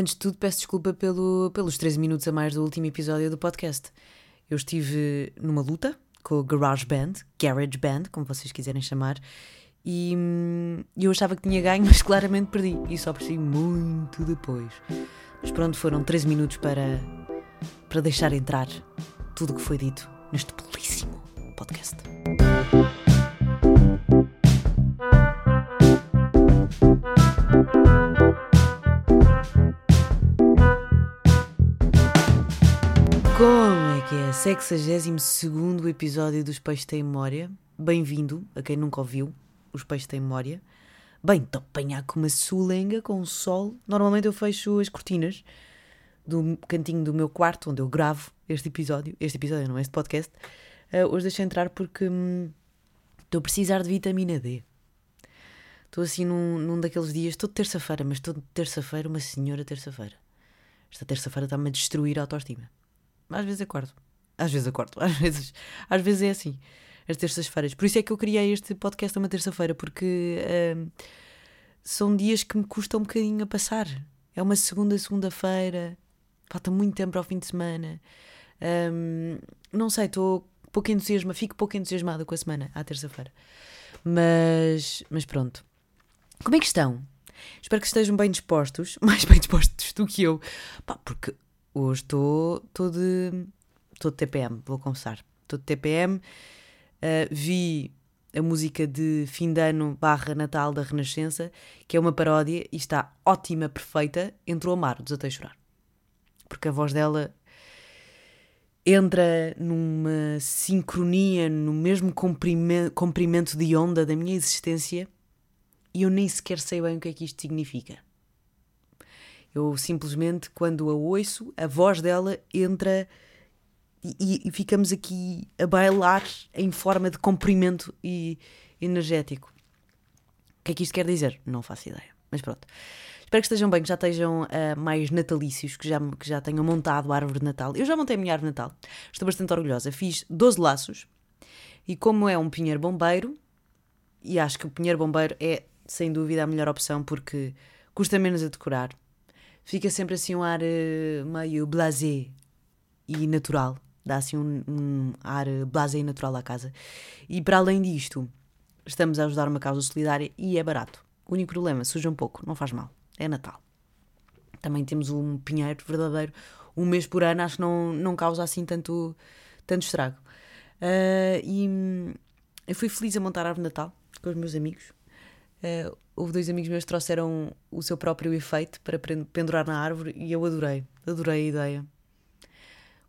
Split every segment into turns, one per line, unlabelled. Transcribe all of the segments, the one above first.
Antes de tudo, peço desculpa pelo, pelos 13 minutos a mais do último episódio do podcast. Eu estive numa luta com o Garage Band, Garage Band, como vocês quiserem chamar, e hum, eu achava que tinha ganho, mas claramente perdi. E só percebi muito depois. Mas pronto, foram 13 minutos para, para deixar entrar tudo o que foi dito neste belíssimo podcast. 62 episódio dos Peixes Têm Memória. Bem-vindo a quem nunca ouviu os Peixes Têm Memória. Bem, estou apanhar com uma sulenga, com o sol. Normalmente eu fecho as cortinas do cantinho do meu quarto, onde eu gravo este episódio. Este episódio, não é este podcast. Uh, hoje deixei entrar porque hum, estou a precisar de vitamina D. Estou assim num, num daqueles dias, estou de terça-feira, mas estou de terça-feira, uma senhora terça-feira. Esta terça-feira está-me a destruir a autoestima. Às vezes acordo. Às vezes acordo. Às vezes, às vezes é assim. As terças-feiras. Por isso é que eu criei este podcast uma terça-feira, porque uh, são dias que me custam um bocadinho a passar. É uma segunda, segunda-feira. Falta muito tempo ao fim de semana. Um, não sei, estou pouco entusiasmada, fico pouco entusiasmada com a semana, à terça-feira. Mas, mas pronto. Como é que estão? Espero que estejam bem dispostos, mais bem dispostos do que eu. Pá, porque hoje estou de, estou de TPM, vou confessar. Estou de TPM. Uh, ah, vi a música de fim de ano barra Natal da Renascença, que é uma paródia e está ótima, perfeita. Entrou a mar, desatei a chorar. Porque a voz dela entra numa sincronia, no mesmo comprimento de onda da minha existência e eu nem sequer sei bem o que é que isto significa. Eu simplesmente, quando a ouço, a voz dela entra e, e ficamos aqui a bailar em forma de comprimento e energético. O que é que isto quer dizer? Não faço ideia. Mas pronto. Espero que estejam bem, que já estejam uh, mais natalícios, que já, que já tenham montado a árvore de Natal. Eu já montei a minha árvore de Natal. Estou bastante orgulhosa. Fiz 12 laços. E como é um pinheiro bombeiro, e acho que o pinheiro bombeiro é sem dúvida a melhor opção porque custa menos a decorar. Fica sempre assim um ar uh, meio blasé e natural. Dá assim um, um ar blasé e natural à casa. E para além disto, estamos a ajudar uma causa solidária e é barato. O único problema, suja um pouco, não faz mal. É Natal. Também temos um pinheiro verdadeiro. Um mês por ano acho que não, não causa assim tanto, tanto estrago. Uh, e eu fui feliz a montar a árvore de Natal com os meus amigos. Uh, houve dois amigos meus que trouxeram o seu próprio efeito para pendurar na árvore e eu adorei, adorei a ideia.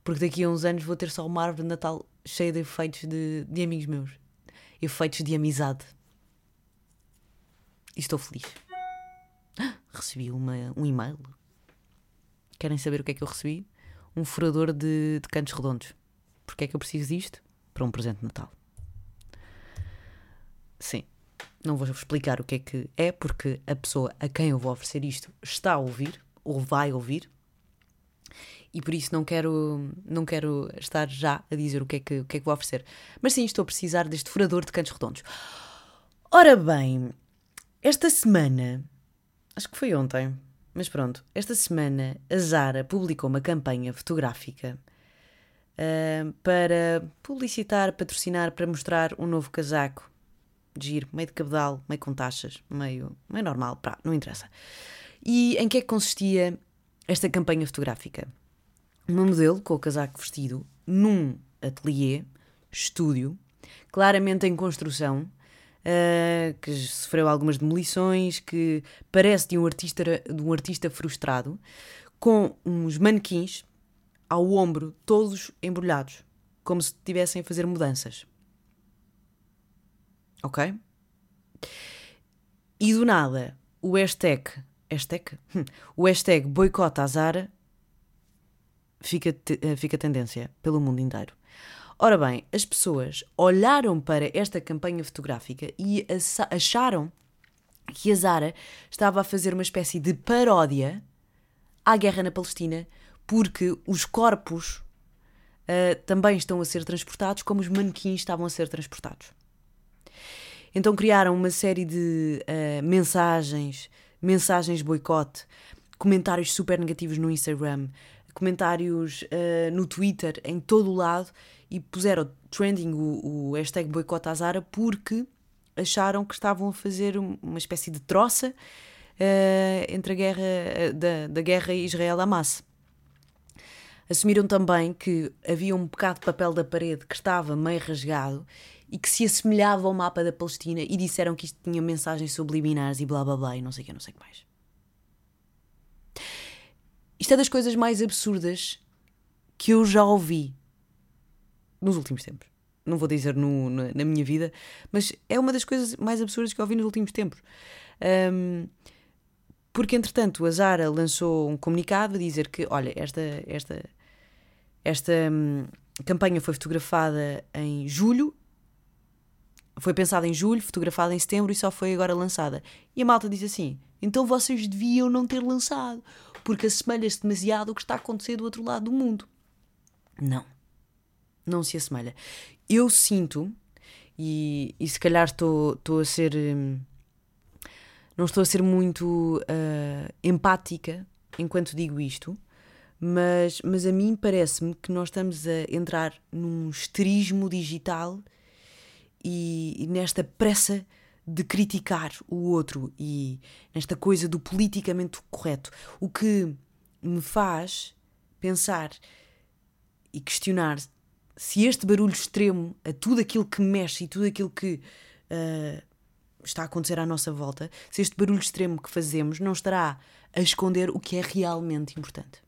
Porque daqui a uns anos vou ter só uma árvore de Natal cheia de efeitos de, de amigos meus, efeitos de amizade. E estou feliz. Recebi uma, um e-mail. Querem saber o que é que eu recebi? Um furador de, de cantos redondos. Porquê é que eu preciso disto? Para um presente de Natal. Sim, não vou explicar o que é que é, porque a pessoa a quem eu vou oferecer isto está a ouvir, ou vai ouvir, e por isso não quero, não quero estar já a dizer o que, é que, o que é que vou oferecer. Mas sim, estou a precisar deste furador de cantos redondos. Ora bem, esta semana, acho que foi ontem, mas pronto, esta semana a Zara publicou uma campanha fotográfica uh, para publicitar, patrocinar, para mostrar um novo casaco giro, meio de cabedal, meio com taxas, meio, meio normal, pá, não interessa. E em que é que consistia esta campanha fotográfica? Uma modelo com o casaco vestido num ateliê, estúdio, claramente em construção, uh, que sofreu algumas demolições, que parece de um artista, de um artista frustrado, com uns manequins ao ombro, todos embrulhados, como se estivessem a fazer mudanças. Ok? E do nada, o hashtag. Hashtag? O hashtag boicota a Zara fica, eh, fica tendência pelo mundo inteiro. Ora bem, as pessoas olharam para esta campanha fotográfica e acharam que a Zara estava a fazer uma espécie de paródia à guerra na Palestina, porque os corpos uh, também estão a ser transportados como os manequins estavam a ser transportados. Então criaram uma série de uh, mensagens, mensagens boicote, comentários super negativos no Instagram, comentários uh, no Twitter, em todo o lado, e puseram trending o, o hashtag boicota a Zara porque acharam que estavam a fazer uma espécie de troça uh, entre a guerra da, da guerra Israel-Hamas. Assumiram também que havia um bocado de papel da parede que estava meio rasgado e que se assemelhava ao mapa da Palestina e disseram que isto tinha mensagens subliminares e blá blá blá e não sei o que, não sei o que mais. Isto é das coisas mais absurdas que eu já ouvi nos últimos tempos. Não vou dizer no, na, na, minha vida, mas é uma das coisas mais absurdas que eu ouvi nos últimos tempos. Um, porque, entretanto, a Zara lançou um comunicado a dizer que, olha, esta, esta, esta hum, campanha foi fotografada em julho foi pensada em julho, fotografada em setembro e só foi agora lançada. E a malta diz assim: então vocês deviam não ter lançado, porque assemelha-se demasiado ao que está a acontecer do outro lado do mundo. Não. Não se assemelha. Eu sinto, e, e se calhar estou, a ser. Hum, não estou a ser muito uh, empática enquanto digo isto, mas, mas a mim parece-me que nós estamos a entrar num esterismo digital e, nesta pressa de criticar o outro e nesta coisa do politicamente correto. O que me faz pensar e questionar se este barulho extremo a tudo aquilo que mexe e tudo aquilo que uh, está a acontecer à nossa volta, se este barulho extremo que fazemos não estará a esconder o que é realmente importante.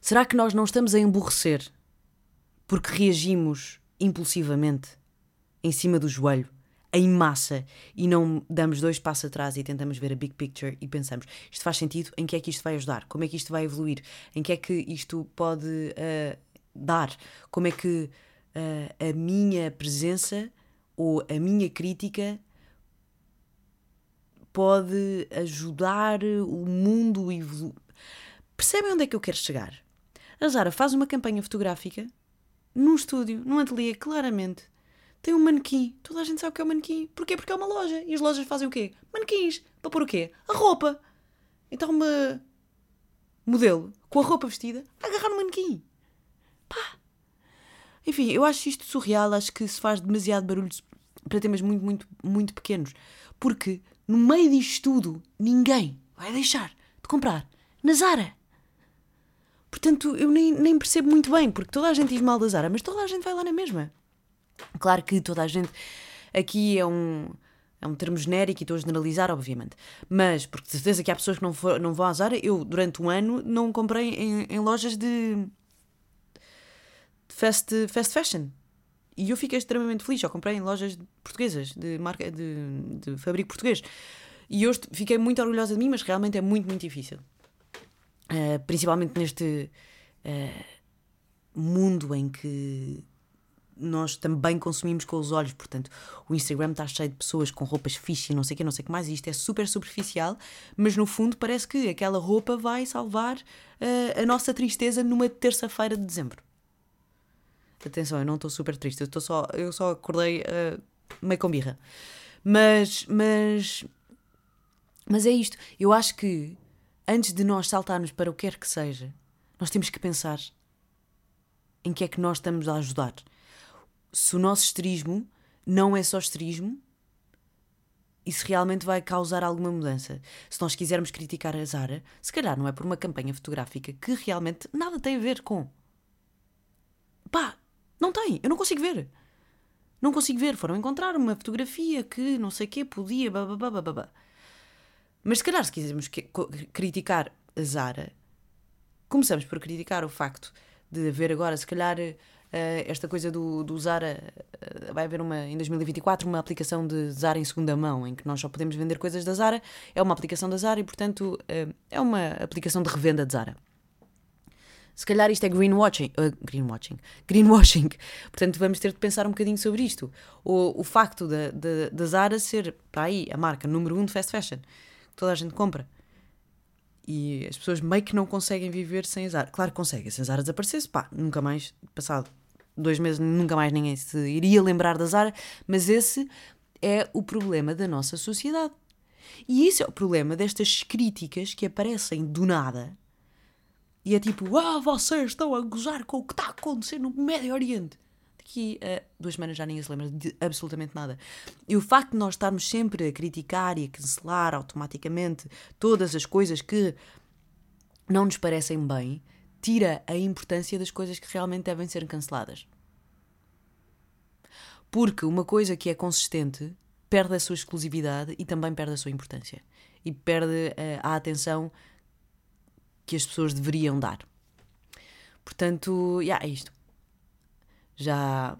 Será que nós não estamos a emborrecer porque reagimos impulsivamente, em cima do joelho, em massa, e não damos dois passos atrás e tentamos ver a big picture e pensamos: isto faz sentido? Em que é que isto vai ajudar? Como é que isto vai evoluir? Em que é que isto pode uh, dar? Como é que uh, a minha presença ou a minha crítica pode ajudar o mundo a evoluir? Percebem onde é que eu quero chegar? A Zara faz uma campanha fotográfica num estúdio, num ateliê, claramente, tem um manequim. Toda a gente sabe o que é um manequim. Porquê? Porque é uma loja. E as lojas fazem o quê? Manequins. Para pôr o quê? A roupa. Então uma modelo com a roupa vestida a agarrar no manequim. Pá. Enfim, eu acho isto surreal. Acho que se faz demasiado barulho para temas muito, muito, muito pequenos. Porque no meio disto tudo, ninguém vai deixar de comprar na Zara. Portanto, eu nem, nem percebo muito bem, porque toda a gente diz mal da Zara, mas toda a gente vai lá na mesma. Claro que toda a gente. Aqui é um. É um termo genérico e estou a generalizar, obviamente. Mas, porque de certeza que há pessoas que não, for, não vão à Zara, eu, durante um ano, não comprei em, em lojas de. de fast, fast fashion. E eu fiquei extremamente feliz. Eu comprei em lojas portuguesas, de marca de, de fabrico português. E eu fiquei muito orgulhosa de mim, mas realmente é muito, muito difícil. Uh, principalmente neste uh, mundo em que nós também consumimos com os olhos, portanto, o Instagram está cheio de pessoas com roupas fixe e não sei o que, não sei o que mais, e isto é super superficial, mas no fundo parece que aquela roupa vai salvar uh, a nossa tristeza numa terça-feira de dezembro. Atenção, eu não estou super triste, eu, só, eu só acordei meio com birra. Mas, mas, mas é isto. Eu acho que antes de nós saltarmos para o que quer que seja, nós temos que pensar em que é que nós estamos a ajudar. Se o nosso esterismo não é só esterismo, isso realmente vai causar alguma mudança. Se nós quisermos criticar a Zara, se calhar não é por uma campanha fotográfica que realmente nada tem a ver com. Pá, não tem, eu não consigo ver. Não consigo ver. Foram encontrar uma fotografia que não sei o quê podia. Babá. Mas se calhar, se quisermos criticar a Zara, começamos por criticar o facto de haver agora, se calhar, uh, esta coisa do, do Zara. Uh, vai haver uma, em 2024 uma aplicação de Zara em segunda mão, em que nós só podemos vender coisas da Zara. É uma aplicação da Zara e, portanto, uh, é uma aplicação de revenda de Zara. Se calhar isto é greenwashing, uh, greenwashing, greenwashing. Portanto, vamos ter de pensar um bocadinho sobre isto. O, o facto da, Zara ser, para aí, a marca número um de fast fashion toda a gente compra. E as pessoas meio que não conseguem viver sem Zara. Claro que conseguem, se a Zara desaparecesse, pá, nunca mais, passado dois meses, nunca mais ninguém se iria lembrar da Zara, mas esse é o problema da nossa sociedade. E isso é o problema destas críticas que aparecem do nada. E é tipo, ah, vocês estão a gozar com o que está a acontecer no Médio Oriente. Daqui a duas semanas já ninguém se lembra de absolutamente nada. E o facto de nós estarmos sempre a criticar e a cancelar automaticamente todas as coisas que não nos parecem bem, tira a importância das coisas que realmente devem ser canceladas. Porque uma coisa que é consistente perde a sua exclusividade e também perde a sua importância. E perde uh, a atenção que as pessoas deveriam dar. Portanto, yeah, é isto. Já.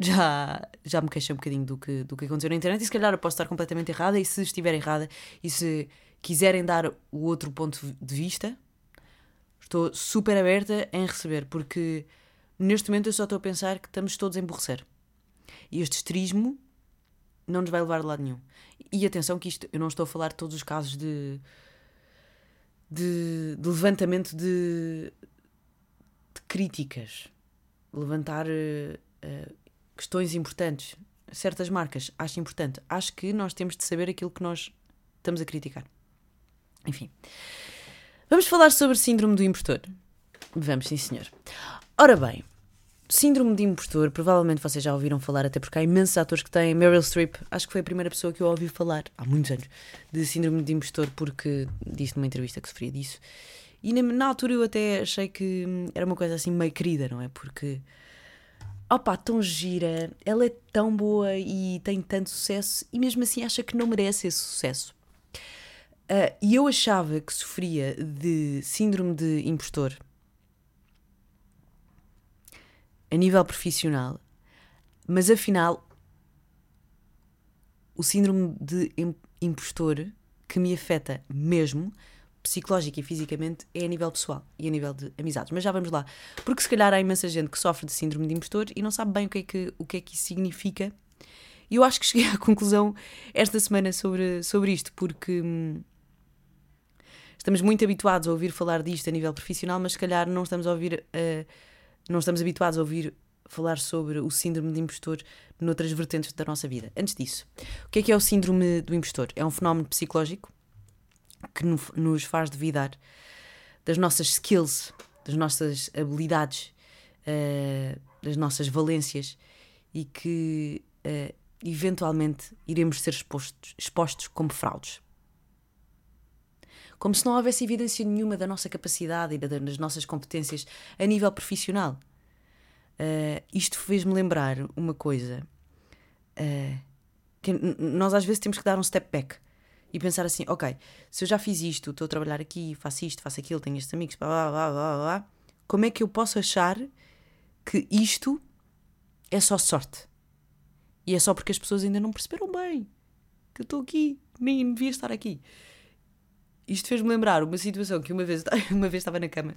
Já, já me queixei um bocadinho do que, do que aconteceu na internet e se calhar eu posso estar completamente errada e se estiver errada e se quiserem dar o outro ponto de vista, estou super aberta em receber, porque neste momento eu só estou a pensar que estamos todos a emborrecer. E este esterismo não nos vai levar a lado nenhum. E atenção que isto, eu não estou a falar de todos os casos de, de, de levantamento de, de, críticas, levantar uh, questões importantes, certas marcas, acho importante. Acho que nós temos de saber aquilo que nós estamos a criticar. Enfim. Vamos falar sobre síndrome do impostor. Vamos, sim, senhor. Ora bem, síndrome de impostor, provavelmente vocês já ouviram falar, até porque há imensos atores que têm. Meryl Streep, acho que foi a primeira pessoa que eu ouvi falar, há muitos anos, de síndrome de impostor, porque disse numa entrevista que sofria disso. E na, na altura eu até achei que era uma coisa assim meio querida, não é? Porque. Opa, tão gira, ela é tão boa e tem tanto sucesso, e mesmo assim acha que não merece esse sucesso. Uh, e eu achava que sofria de síndrome de impostor a nível profissional, mas afinal, o síndrome de impostor que me afeta mesmo, psicológica e fisicamente, é a nível pessoal e a nível de amizades. Mas já vamos lá. Porque se calhar há imensa gente que sofre de síndrome de impostor e não sabe bem o que é que, o que, é que isso significa. E eu acho que cheguei à conclusão esta semana sobre, sobre isto, porque. Hum, estamos muito habituados a ouvir falar disto a nível profissional, mas se calhar não estamos a ouvir, uh, não estamos habituados a ouvir falar sobre o síndrome de impostor noutras vertentes da nossa vida. Antes disso, o que é que é o síndrome do impostor? É um fenómeno psicológico que nos faz duvidar das nossas skills, das nossas habilidades, uh, das nossas valências e que uh, eventualmente iremos ser expostos, expostos como fraudes como se não houvesse evidência nenhuma da nossa capacidade e das nossas competências a nível profissional. Uh, isto fez-me lembrar uma coisa uh, nós às vezes temos que dar um step back e pensar assim: ok, se eu já fiz isto, estou a trabalhar aqui, faço isto, faço aquilo, tenho estes amigos, blá blá blá blá, blá como é que eu posso achar que isto é só sorte? E é só porque as pessoas ainda não perceberam bem que eu estou aqui, nem devia estar aqui. Isto fez-me lembrar uma situação que uma vez, uma vez estava na cama.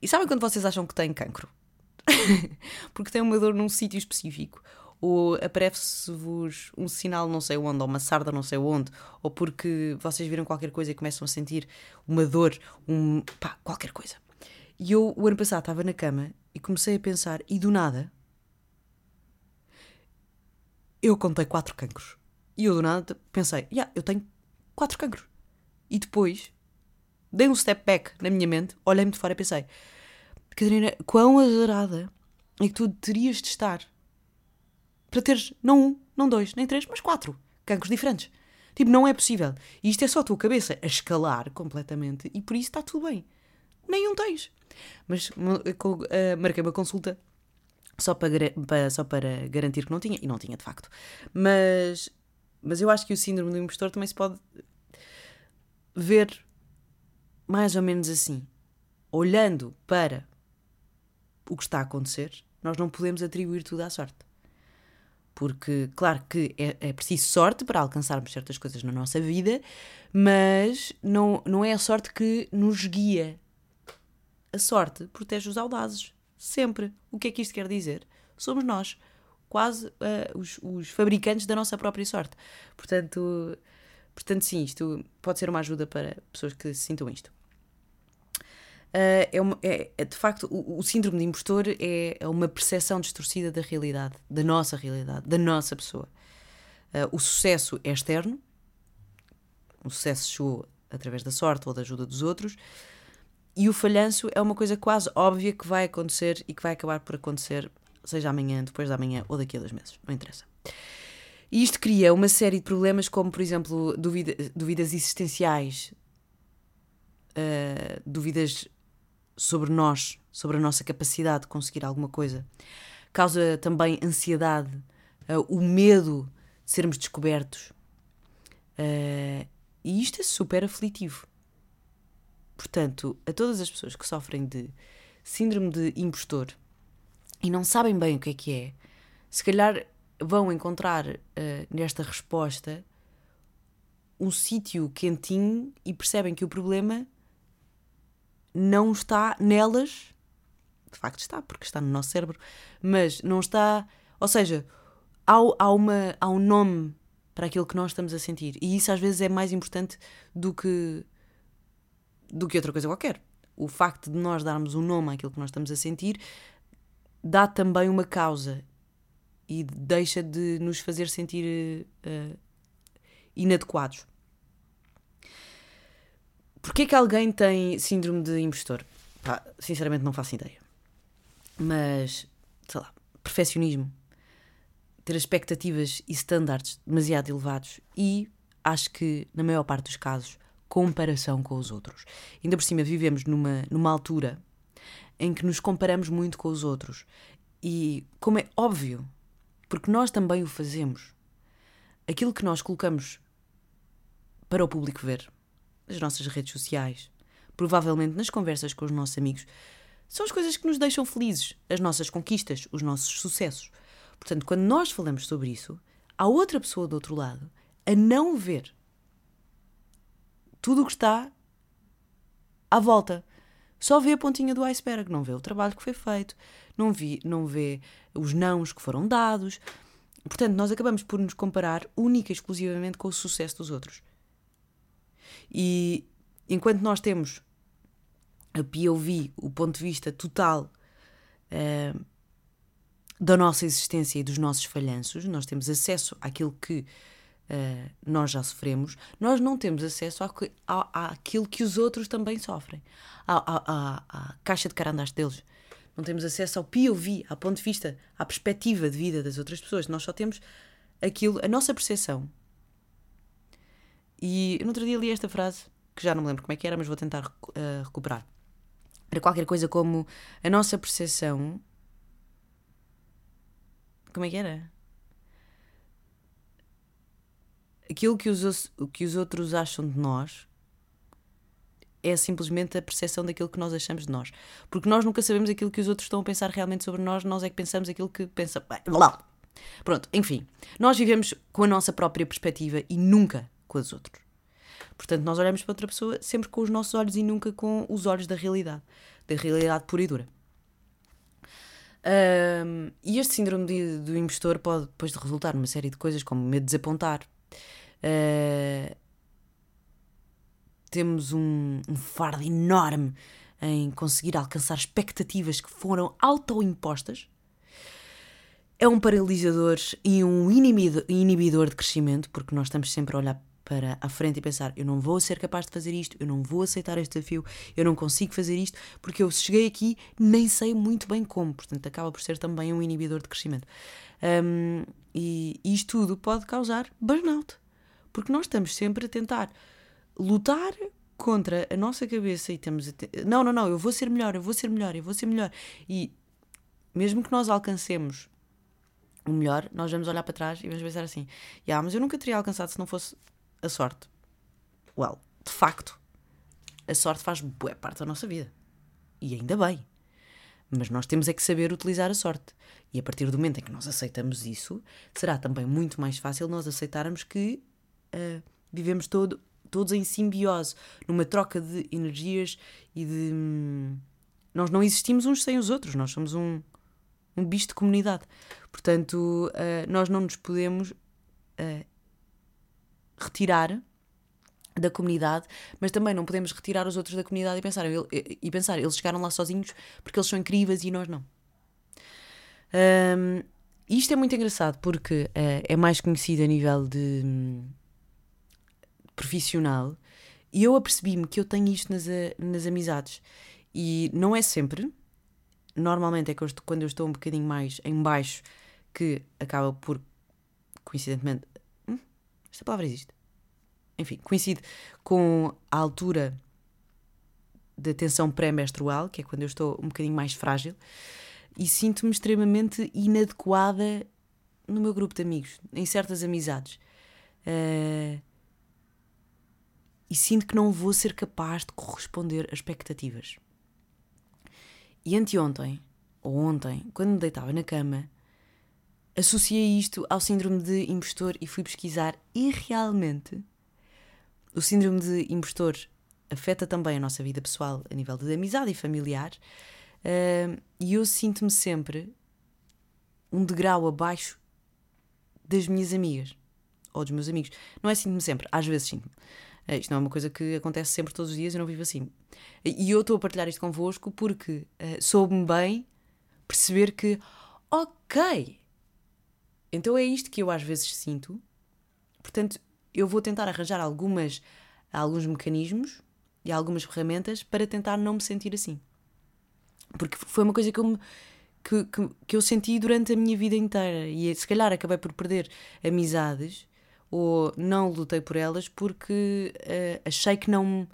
E sabem quando vocês acham que têm cancro? Porque têm uma dor num sítio específico. Ou aparece-vos um sinal não sei onde, ou uma sarda não sei onde, ou porque vocês viram qualquer coisa e começam a sentir uma dor, um. pá, qualquer coisa. E eu, o ano passado, estava na cama e comecei a pensar, e do nada, eu contei quatro cancros. E eu do nada pensei, yeah, eu tenho quatro cancros. E depois dei um step back na minha mente, olhei-me de fora e pensei: Catarina, quão azarada é que tu terias de estar para teres não um, não dois, nem três, mas quatro cancros diferentes. Tipo, não é possível. E isto é só a tua cabeça a escalar completamente e por isso está tudo bem. Nenhum tens. Mas uh, marquei uma consulta só para, só para garantir que não tinha, e não tinha de facto. Mas, mas eu acho que o síndrome do impostor também se pode ver mais ou menos assim, olhando para o que está a acontecer, nós não podemos atribuir tudo à sorte. Porque, claro que é, é preciso sorte para alcançarmos certas coisas na nossa vida, mas não, não é a sorte que nos guia. A sorte protege os audazes. Sempre. O que é que isto quer dizer? Somos nós, quase uh, os, os fabricantes da nossa própria sorte. Portanto, Portanto, sim, isto pode ser uma ajuda para pessoas que sintam isto. Uh, é, uma, é, é, de facto, o, o, síndrome de impostor é, uma percepção distorcida da realidade, da nossa realidade, da nossa pessoa. Uh, o sucesso é externo, o sucesso chegou através da sorte ou da ajuda dos outros, e o falhanço é uma coisa quase óbvia que vai acontecer e que vai acabar por acontecer, seja amanhã, depois da amanhã ou daqui a dois meses, não interessa. E isto cria uma série de problemas, como por exemplo dúvida, dúvidas existenciais, uh, dúvidas sobre nós, sobre a nossa capacidade de conseguir alguma coisa. Causa também ansiedade, uh, o medo de sermos descobertos. Uh, e isto é super aflitivo. Portanto, a todas as pessoas que sofrem de síndrome de impostor e não sabem bem o que é que é, se calhar vão encontrar uh, nesta resposta um sítio quentinho e percebem que o problema não está nelas. De facto está, porque está no nosso cérebro, mas não está. Ou seja, há, há, uma, há um nome para aquilo que nós estamos a sentir. E isso às vezes é mais importante do que, do que outra coisa qualquer. O facto de nós darmos um nome àquilo que nós estamos a sentir dá também uma causa e deixa de nos fazer sentir uh, inadequados. Porquê que alguém tem síndrome de impostor? Pá, sinceramente não faço ideia. Mas, sei lá, perfeccionismo, ter expectativas e standards demasiado elevados e acho que, na maior parte dos casos, comparação com os outros. Ainda por cima, vivemos numa, numa altura em que nos comparamos muito com os outros. E, como é óbvio, porque nós também o fazemos, aquilo que nós colocamos para o público ver, nas nossas redes sociais, provavelmente nas conversas com os nossos amigos, são as coisas que nos deixam felizes, as nossas conquistas, os nossos sucessos. Portanto, quando nós falamos sobre isso, há outra pessoa do outro lado a não ver tudo o que está à volta. Só vê a pontinha do iceberg, não vê o trabalho que foi feito, não, vi, não vê os nãos que foram dados. Portanto, nós acabamos por nos comparar única e exclusivamente com o sucesso dos outros. E enquanto nós temos a POV, o ponto de vista total uh, da nossa existência e dos nossos falhanços, nós temos acesso àquilo que uh, nós já sofremos, nós não temos acesso à, àquilo que os outros também sofrem, à, à, à, caixa de carandaste deles. Não temos acesso ao POV, ao ponto de vista, à perspectiva de vida das outras pessoas. Nós só temos aquilo, a nossa percepção. E no outro dia li esta frase, que já não me lembro como é que era, mas vou tentar uh, recuperar. Era qualquer coisa como a nossa percepção. Como é que era? aquilo que os, que os outros acham de nós é simplesmente a percepção daquilo que nós achamos de nós. Porque nós nunca sabemos aquilo que os outros estão a pensar realmente sobre nós, nós é que pensamos aquilo que pensa. Pronto, enfim. Nós vivemos com a nossa própria perspectiva e nunca com as outros. Portanto, nós olhamos para outra pessoa sempre com os nossos olhos e nunca com os olhos da realidade, da realidade pura e dura. Um, e este síndrome de, do impostor pode depois de resultar numa série de coisas como medo de desapontar, Uh, temos um, um fardo enorme em conseguir alcançar expectativas que foram autoimpostas. É um paralisador e um inibidor de crescimento, porque nós estamos sempre a olhar para a frente e pensar: eu não vou ser capaz de fazer isto, eu não vou aceitar este desafio, eu não consigo fazer isto, porque eu cheguei aqui nem sei muito bem como. Portanto, acaba por ser também um inibidor de crescimento. Um, e isto tudo pode causar burnout. Porque nós estamos sempre a tentar lutar contra a nossa cabeça e estamos a te... não, não, não, eu vou ser melhor, eu vou ser melhor, eu vou ser melhor. E mesmo que nós alcancemos o melhor, nós vamos olhar para trás e vamos pensar assim: yeah, mas eu nunca teria alcançado se não fosse a sorte. Well, de facto, a sorte faz boa parte da nossa vida. E ainda bem. Mas nós temos é que saber utilizar a sorte. E a partir do momento em que nós aceitamos isso, será também muito mais fácil nós aceitarmos que uh, vivemos todo, todos em simbiose, numa troca de energias e de. Hum, nós não existimos uns sem os outros, nós somos um, um bicho de comunidade. Portanto, uh, nós não nos podemos uh, retirar da comunidade, mas também não podemos retirar os outros da comunidade e pensar, e pensar eles chegaram lá sozinhos porque eles são incríveis e nós não. Um, isto é muito engraçado porque uh, é mais conhecido a nível de um, profissional e eu apercebi-me que eu tenho isto nas, nas amizades. E não é sempre, normalmente é quando eu estou um bocadinho mais em baixo que acaba por, coincidentemente, esta palavra existe. Enfim, coincide com a altura da tensão pré-menstrual, que é quando eu estou um bocadinho mais frágil, e sinto-me extremamente inadequada no meu grupo de amigos, em certas amizades. Uh, e sinto que não vou ser capaz de corresponder a expectativas. E anteontem, ou ontem, quando me deitava na cama, associei isto ao síndrome de impostor e fui pesquisar e realmente o síndrome de impostor afeta também a nossa vida pessoal a nível de amizade e familiar uh, e eu sinto-me sempre um degrau abaixo das minhas amigas ou dos meus amigos. Não é sinto-me sempre, às vezes sinto-me. Uh, isto não é uma coisa que acontece sempre todos os dias, eu não vivo assim. E eu estou a partilhar isto convosco porque uh, soube-me bem perceber que, ok, então é isto que eu às vezes sinto, portanto eu vou tentar arranjar algumas, alguns mecanismos e algumas ferramentas para tentar não me sentir assim. Porque foi uma coisa que eu, me, que, que, que eu senti durante a minha vida inteira e se calhar acabei por perder amizades ou não lutei por elas porque uh, achei que não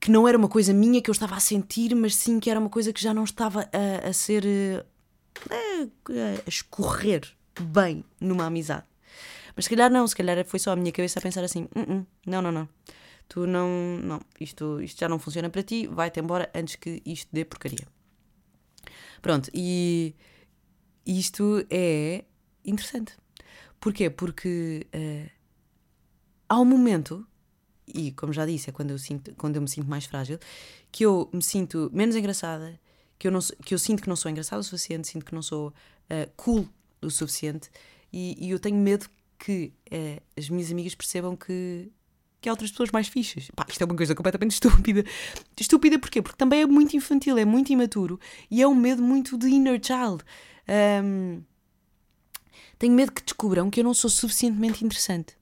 que não era uma coisa minha que eu estava a sentir, mas sim que era uma coisa que já não estava a, a ser a, a escorrer bem numa amizade. Mas se calhar não, se calhar foi só a minha cabeça a pensar assim: uh -uh, não, não, não, tu não, não, isto, isto já não funciona para ti, vai-te embora antes que isto dê porcaria. Pronto, e isto é interessante. Porquê? Porque uh, há um momento e como já disse, é quando eu, sinto, quando eu me sinto mais frágil, que eu me sinto menos engraçada, que eu, não, que eu sinto que não sou engraçada o suficiente, sinto que não sou uh, cool o suficiente, e, e, eu tenho medo que uh, as minhas amigas percebam que, que há outras pessoas mais fixas. Pá, isto é uma coisa completamente estúpida. Estúpida porquê? Porque também é muito infantil, é muito imaturo, e é um medo muito de inner child. Um, tenho medo que descubram que eu não sou suficientemente interessante.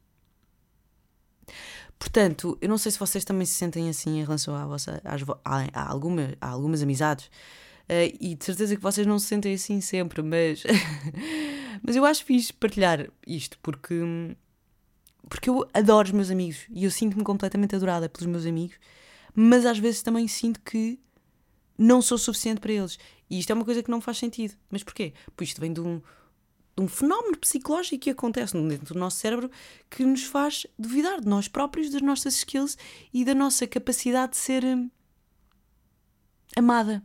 Portanto, eu não sei se vocês também se sentem assim em relação à vossa, às, a, a, alguma, a algumas amizades. Uh, e de certeza que vocês não se sentem assim sempre, mas, mas eu acho fixe partilhar isto porque, porque eu adoro os meus amigos e eu sinto-me completamente adorada pelos meus amigos, mas às vezes também sinto que não sou suficiente para eles. E isto é uma coisa que não faz sentido. Mas porquê? Pois isto vem de um, de um fenómeno psicológico que acontece dentro do nosso cérebro que nos faz duvidar de nós próprios, das nossas skills e da nossa capacidade de ser hum, amada.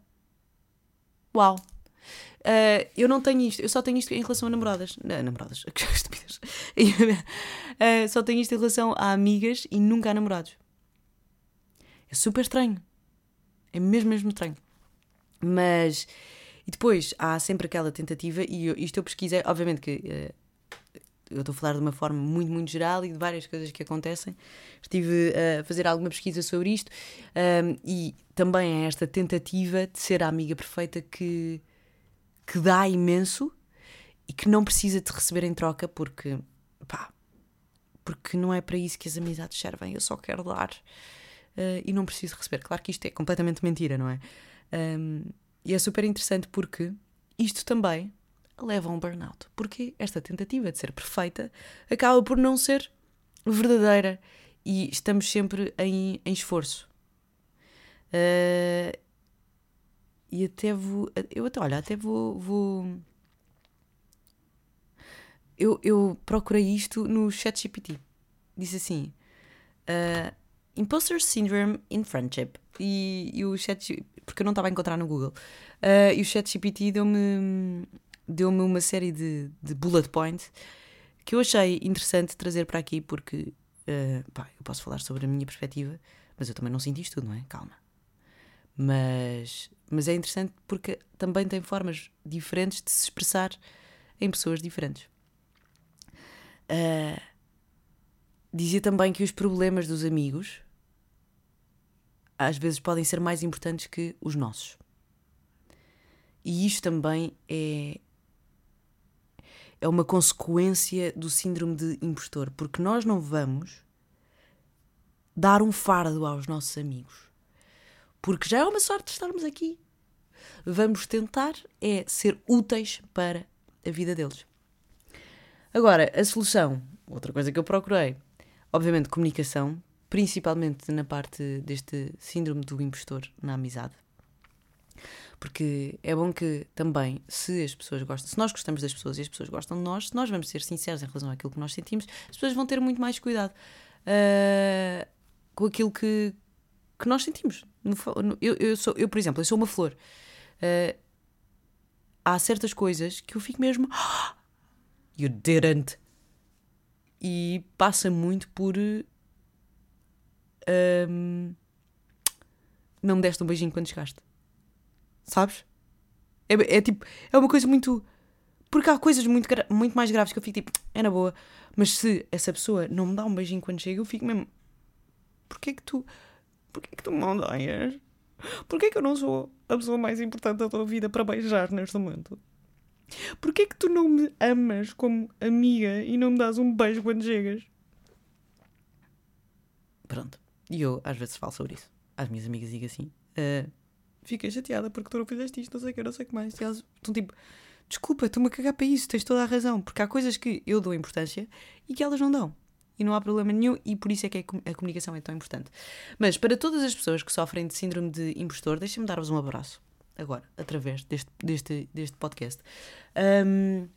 Uau! Uh, eu não tenho isto, eu só tenho isto em relação a namoradas. Não, namoradas, que uh, só tenho isto em relação a amigas e nunca a namorados. É super estranho. É mesmo, mesmo estranho. Mas e depois há sempre aquela tentativa, e eu, isto eu pesquisei, obviamente que uh, eu estou a falar de uma forma muito, muito geral e de várias coisas que acontecem. Estive a fazer alguma pesquisa sobre isto um, e também é esta tentativa de ser a amiga perfeita que, que dá imenso e que não precisa de receber em troca porque, pá, porque não é para isso que as amizades servem. Eu só quero dar uh, e não preciso receber. Claro que isto é completamente mentira, não é? Um, e é super interessante porque isto também leva a um burnout. Porque esta tentativa de ser perfeita acaba por não ser verdadeira e estamos sempre em, em esforço. Uh, e até vou. Eu até, olha, até vou. vou eu, eu procurei isto no ChatGPT. Disse assim: uh, Imposter Syndrome in Friendship. E, e o chat porque eu não estava a encontrar no Google. Uh, e o ChatGPT deu-me deu-me uma série de, de bullet points que eu achei interessante trazer para aqui porque uh, pá, eu posso falar sobre a minha perspectiva, mas eu também não sinto isto tudo, não é? Calma. Mas, mas é interessante porque também tem formas diferentes de se expressar em pessoas diferentes. Uh, dizia também que os problemas dos amigos às vezes podem ser mais importantes que os nossos. E isto também é, é uma consequência do síndrome de impostor, porque nós não vamos dar um fardo aos nossos amigos, porque já é uma sorte estarmos aqui. Vamos tentar é ser úteis para a vida deles. Agora, a solução, outra coisa que eu procurei, obviamente comunicação, principalmente na parte deste síndrome do impostor na amizade. Porque é bom que também, se as pessoas gostam, se nós gostamos das pessoas e as pessoas gostam de nós, se nós vamos ser sinceros em relação àquilo que nós sentimos, as pessoas vão ter muito mais cuidado uh, com aquilo que, que nós sentimos. Eu, eu, sou, eu, por exemplo, eu sou uma flor. Uh, há certas coisas que eu fico mesmo. Ah, you didn't. E passa muito por. Um, não me deste um beijinho quando chegaste. Sabes? É, é tipo. É uma coisa muito. Porque há coisas muito, muito mais graves que eu fico tipo. É na boa. Mas se essa pessoa não me dá um beijinho quando chega, eu fico mesmo. Porquê que tu. Porquê que tu me odeias? Porquê que eu não sou a pessoa mais importante da tua vida para beijar neste momento? Porquê que tu não me amas como amiga e não me dás um beijo quando chegas? Pronto. E eu às vezes falo sobre isso. Às minhas amigas digo assim: uh, Fiquei chateada porque tu não fizeste isto, não sei o que, não sei o que mais. E elas estão tipo: Desculpa, estou-me a cagar para isso, tens toda a razão. Porque há coisas que eu dou importância e que elas não dão. E não há problema nenhum, e por isso é que a comunicação é tão importante. Mas para todas as pessoas que sofrem de síndrome de impostor, deixem-me dar-vos um abraço agora, através deste, deste, deste podcast. Um,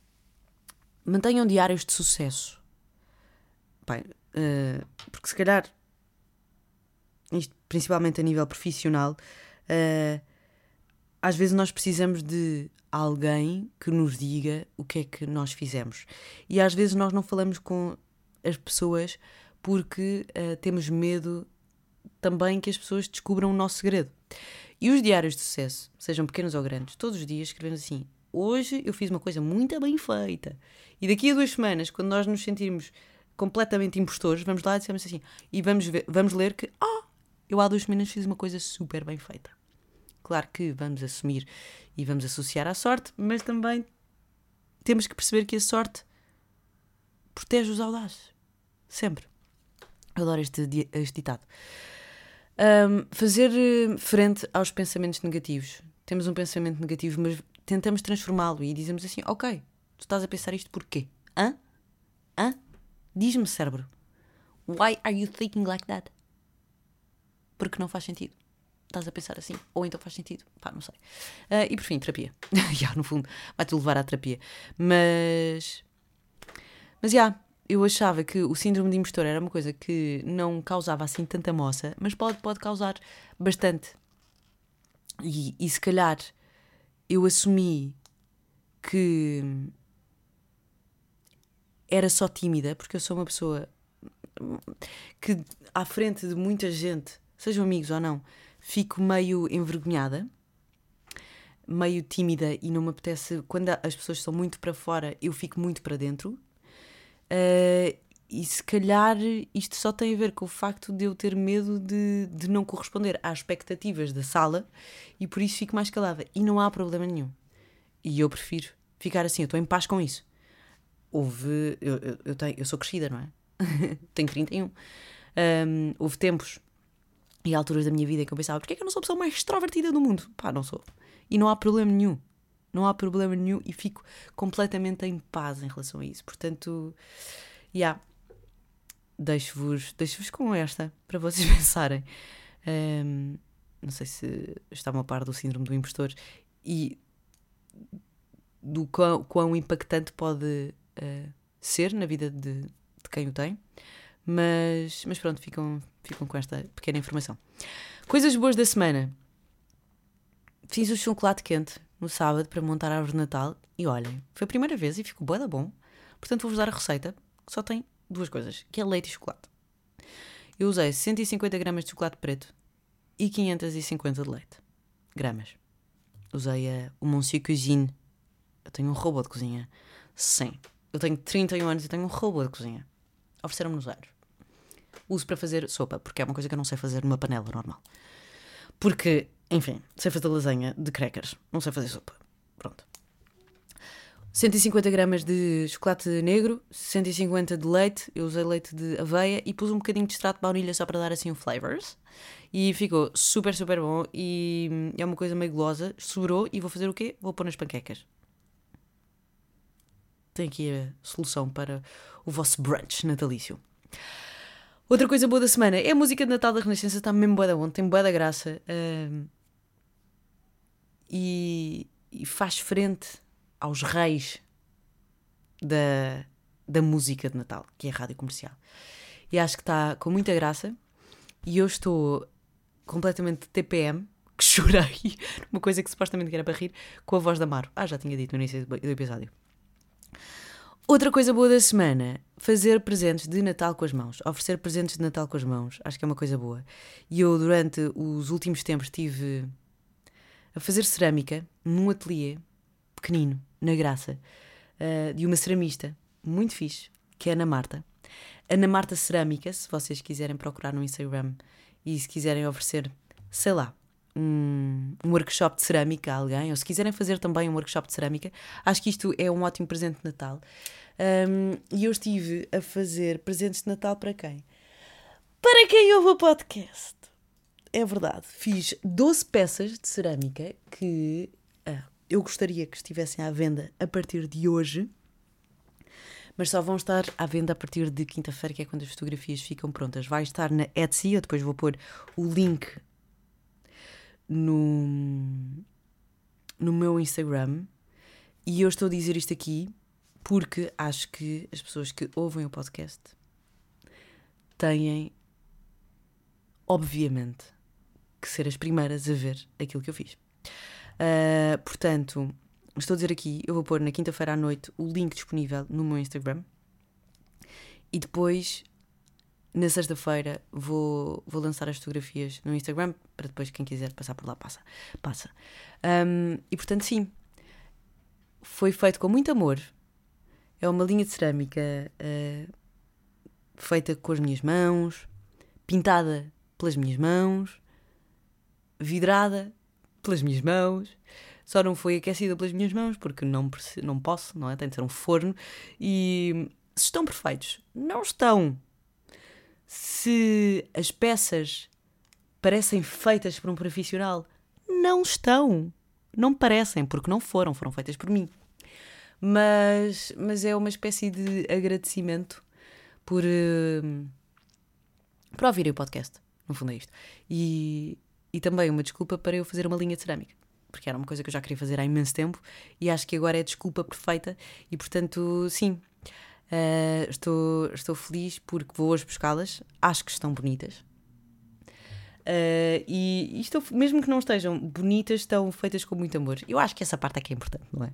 mantenham diários de sucesso. Uh, porque se calhar, isto principalmente a nível profissional, uh, às vezes nós precisamos de alguém que nos diga o que é que nós fizemos. E às vezes nós não falamos com as pessoas porque uh, temos medo também que as pessoas descubram o nosso segredo. E os diários de sucesso, sejam pequenos ou grandes, todos os dias escrevemos assim: hoje eu fiz uma coisa muito bem feita. E daqui a duas semanas, quando nós nos sentirmos completamente impostores, vamos lá e dizemos assim, e vamos, ver, vamos ler que, ah, oh, eu há duas semanas fiz uma coisa super bem feita. Claro que vamos assumir e vamos associar à sorte, mas também temos que perceber que a sorte protege os audazes. Sempre. Eu adoro este, este ditado. Um, fazer eh, frente aos pensamentos negativos. Temos um pensamento negativo, mas tentamos transformá-lo e dizemos assim: Ok, tu estás a pensar isto porquê? Hã? Hã? Diz-me, cérebro. Why are you thinking like that? Porque não faz sentido. Estás a pensar assim. Ou então faz sentido. Pá, não sei. Uh, e por fim, terapia. Já, no fundo, vai-te levar à terapia. Mas. Mas já, eu achava que o síndrome de impostor era uma coisa que não causava assim tanta moça, mas pode, pode causar bastante. E, e se calhar eu assumi que era só tímida, porque eu sou uma pessoa que, à frente de muita gente, sejam amigos ou não, fico meio envergonhada, meio tímida e não me apetece. Quando as pessoas são muito para fora, eu fico muito para dentro Uh, e se calhar isto só tem a ver com o facto de eu ter medo de, de não corresponder às expectativas da sala e por isso fico mais calada. E não há problema nenhum. E eu prefiro ficar assim, eu estou em paz com isso. Houve. Eu, eu, eu, tenho, eu sou crescida, não é? tenho 31. Um, houve tempos e alturas da minha vida que eu pensava: porquê é que eu não sou a pessoa mais extrovertida do mundo? Pá, não sou. E não há problema nenhum. Não há problema nenhum e fico completamente em paz em relação a isso. Portanto, já. Yeah, deixo-vos deixo com esta para vocês pensarem. Um, não sei se estavam a par do síndrome do impostor e do quão, quão impactante pode uh, ser na vida de, de, quem o tem. Mas, mas pronto, ficam, ficam com esta pequena informação. Coisas boas da semana. Fiz o chocolate quente no sábado para montar a árvore de Natal e olhem, foi a primeira vez e ficou boa bom. Portanto, vou-vos dar a receita, que só tem duas coisas, que é leite e chocolate. Eu usei 150 gramas de chocolate preto e 550 de leite. Gramas. Usei a, o Monsieur Cuisine. Eu tenho um robô de cozinha. Sim. Eu tenho 31 anos e tenho um robô de cozinha. Ofereceram-me nos anos. Uso para fazer sopa, porque é uma coisa que eu não sei fazer numa panela normal. Porque enfim, sei fazer lasanha de crackers, não sei fazer sopa. Pronto. 150 gramas de chocolate negro, 150 de leite, eu usei leite de aveia e pus um bocadinho de extrato de baunilha só para dar assim um flavors. E ficou super, super bom e é uma coisa meio golosa. Sobrou e vou fazer o quê? Vou pôr nas panquecas. Tem aqui a solução para o vosso brunch natalício. Outra coisa boa da semana é a música de Natal da Renascença, está mesmo boa da onde, tem boa da graça. E, e faz frente aos reis da, da música de Natal, que é a rádio comercial. E acho que está com muita graça. E eu estou completamente TPM, que chorei, uma coisa que supostamente era para rir, com a voz da Maro. Ah, já tinha dito no início do episódio. Outra coisa boa da semana, fazer presentes de Natal com as mãos, oferecer presentes de Natal com as mãos, acho que é uma coisa boa. E eu, durante os últimos tempos, estive a fazer cerâmica num ateliê pequenino, na Graça, uh, de uma ceramista muito fixe, que é a Ana Marta. Ana Marta Cerâmica, se vocês quiserem procurar no Instagram e se quiserem oferecer, sei lá, um, um, workshop de cerâmica a alguém, ou se quiserem fazer também um workshop de cerâmica, acho que isto é um ótimo presente de Natal. Um, e eu estive a fazer presentes de Natal para quem? Para quem ouve o podcast. É verdade. Fiz 12 peças de cerâmica que ah, eu gostaria que estivessem à venda a partir de hoje, mas só vão estar à venda a partir de quinta-feira, que é quando as fotografias ficam prontas. Vai estar na Etsy, eu depois vou pôr o link no, no meu Instagram. E eu estou a dizer isto aqui porque acho que as pessoas que ouvem o podcast têm, obviamente, que ser as primeiras a ver aquilo que eu fiz. Uh, portanto, estou a dizer aqui, eu vou pôr na quinta-feira à noite o link disponível no meu Instagram e depois, na sexta-feira, vou, vou lançar as fotografias no Instagram para depois quem quiser passar por lá passa. passa. Um, e portanto, sim, foi feito com muito amor. É uma linha de cerâmica uh, feita com as minhas mãos, pintada pelas minhas mãos, vidrada pelas minhas mãos. Só não foi aquecida pelas minhas mãos porque não, não posso, não é? Tem de ser um forno. E se estão perfeitos, não estão. Se as peças parecem feitas por um profissional, não estão. Não parecem, porque não foram, foram feitas por mim. Mas, mas é uma espécie de agradecimento por, uh, por ouvirem o podcast. No fundo é isto. E, e também uma desculpa para eu fazer uma linha de cerâmica. Porque era uma coisa que eu já queria fazer há imenso tempo e acho que agora é desculpa perfeita. E portanto, sim, uh, estou, estou feliz porque vou hoje buscá-las. Acho que estão bonitas. Uh, e, e estou, mesmo que não estejam bonitas, estão feitas com muito amor. Eu acho que essa parte é que é importante, não é?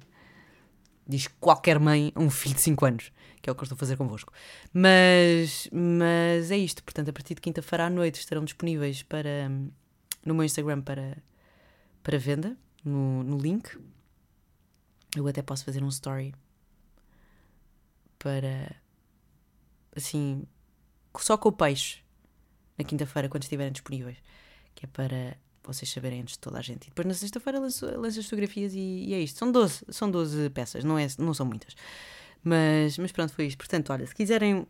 Diz qualquer mãe a um filho de 5 anos, que é o que eu estou a fazer convosco. Mas, mas é isto, portanto, a partir de quinta-feira à noite estarão disponíveis para no meu Instagram para, para venda, no, no link. Eu até posso fazer um story para assim só com o peixe na quinta-feira quando estiverem disponíveis que é para vocês saberem antes de toda a gente e depois na sexta-feira lanço, lanço as fotografias e, e, é isto, são 12, são 12 peças não, é, não são muitas mas, mas pronto, foi isto portanto, olha, se quiserem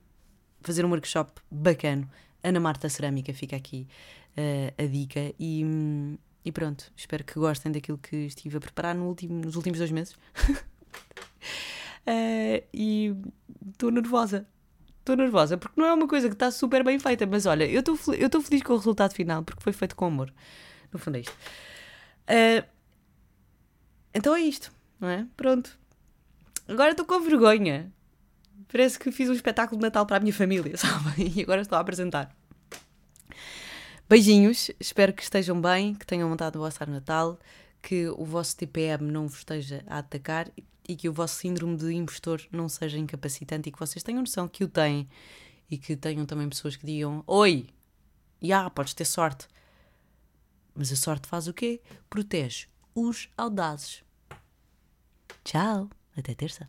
fazer um workshop bacana Ana Marta Cerâmica fica aqui uh, a dica. E, e, pronto, espero que gostem daquilo que estive a preparar no último, nos últimos dois meses. uh, e estou nervosa. Estou nervosa porque não é uma coisa que está super bem feita, mas olha, eu estou feliz com o resultado final porque foi feito com amor. No fundo é isto. Uh, então é isto, não é? Pronto. Agora estou com vergonha. Parece que fiz um espetáculo de Natal para a minha família, sabem? E agora estou a apresentar. Beijinhos, espero que estejam bem, que tenham vontade de vosso Natal, que o vosso TPM não vos esteja a atacar e que o vosso síndrome de impostor não seja incapacitante e que vocês tenham noção que o têm e que tenham também pessoas que digam: Oi, já, podes ter sorte. Mas a sorte faz o quê? Protege os audazes. Tchau, até terça.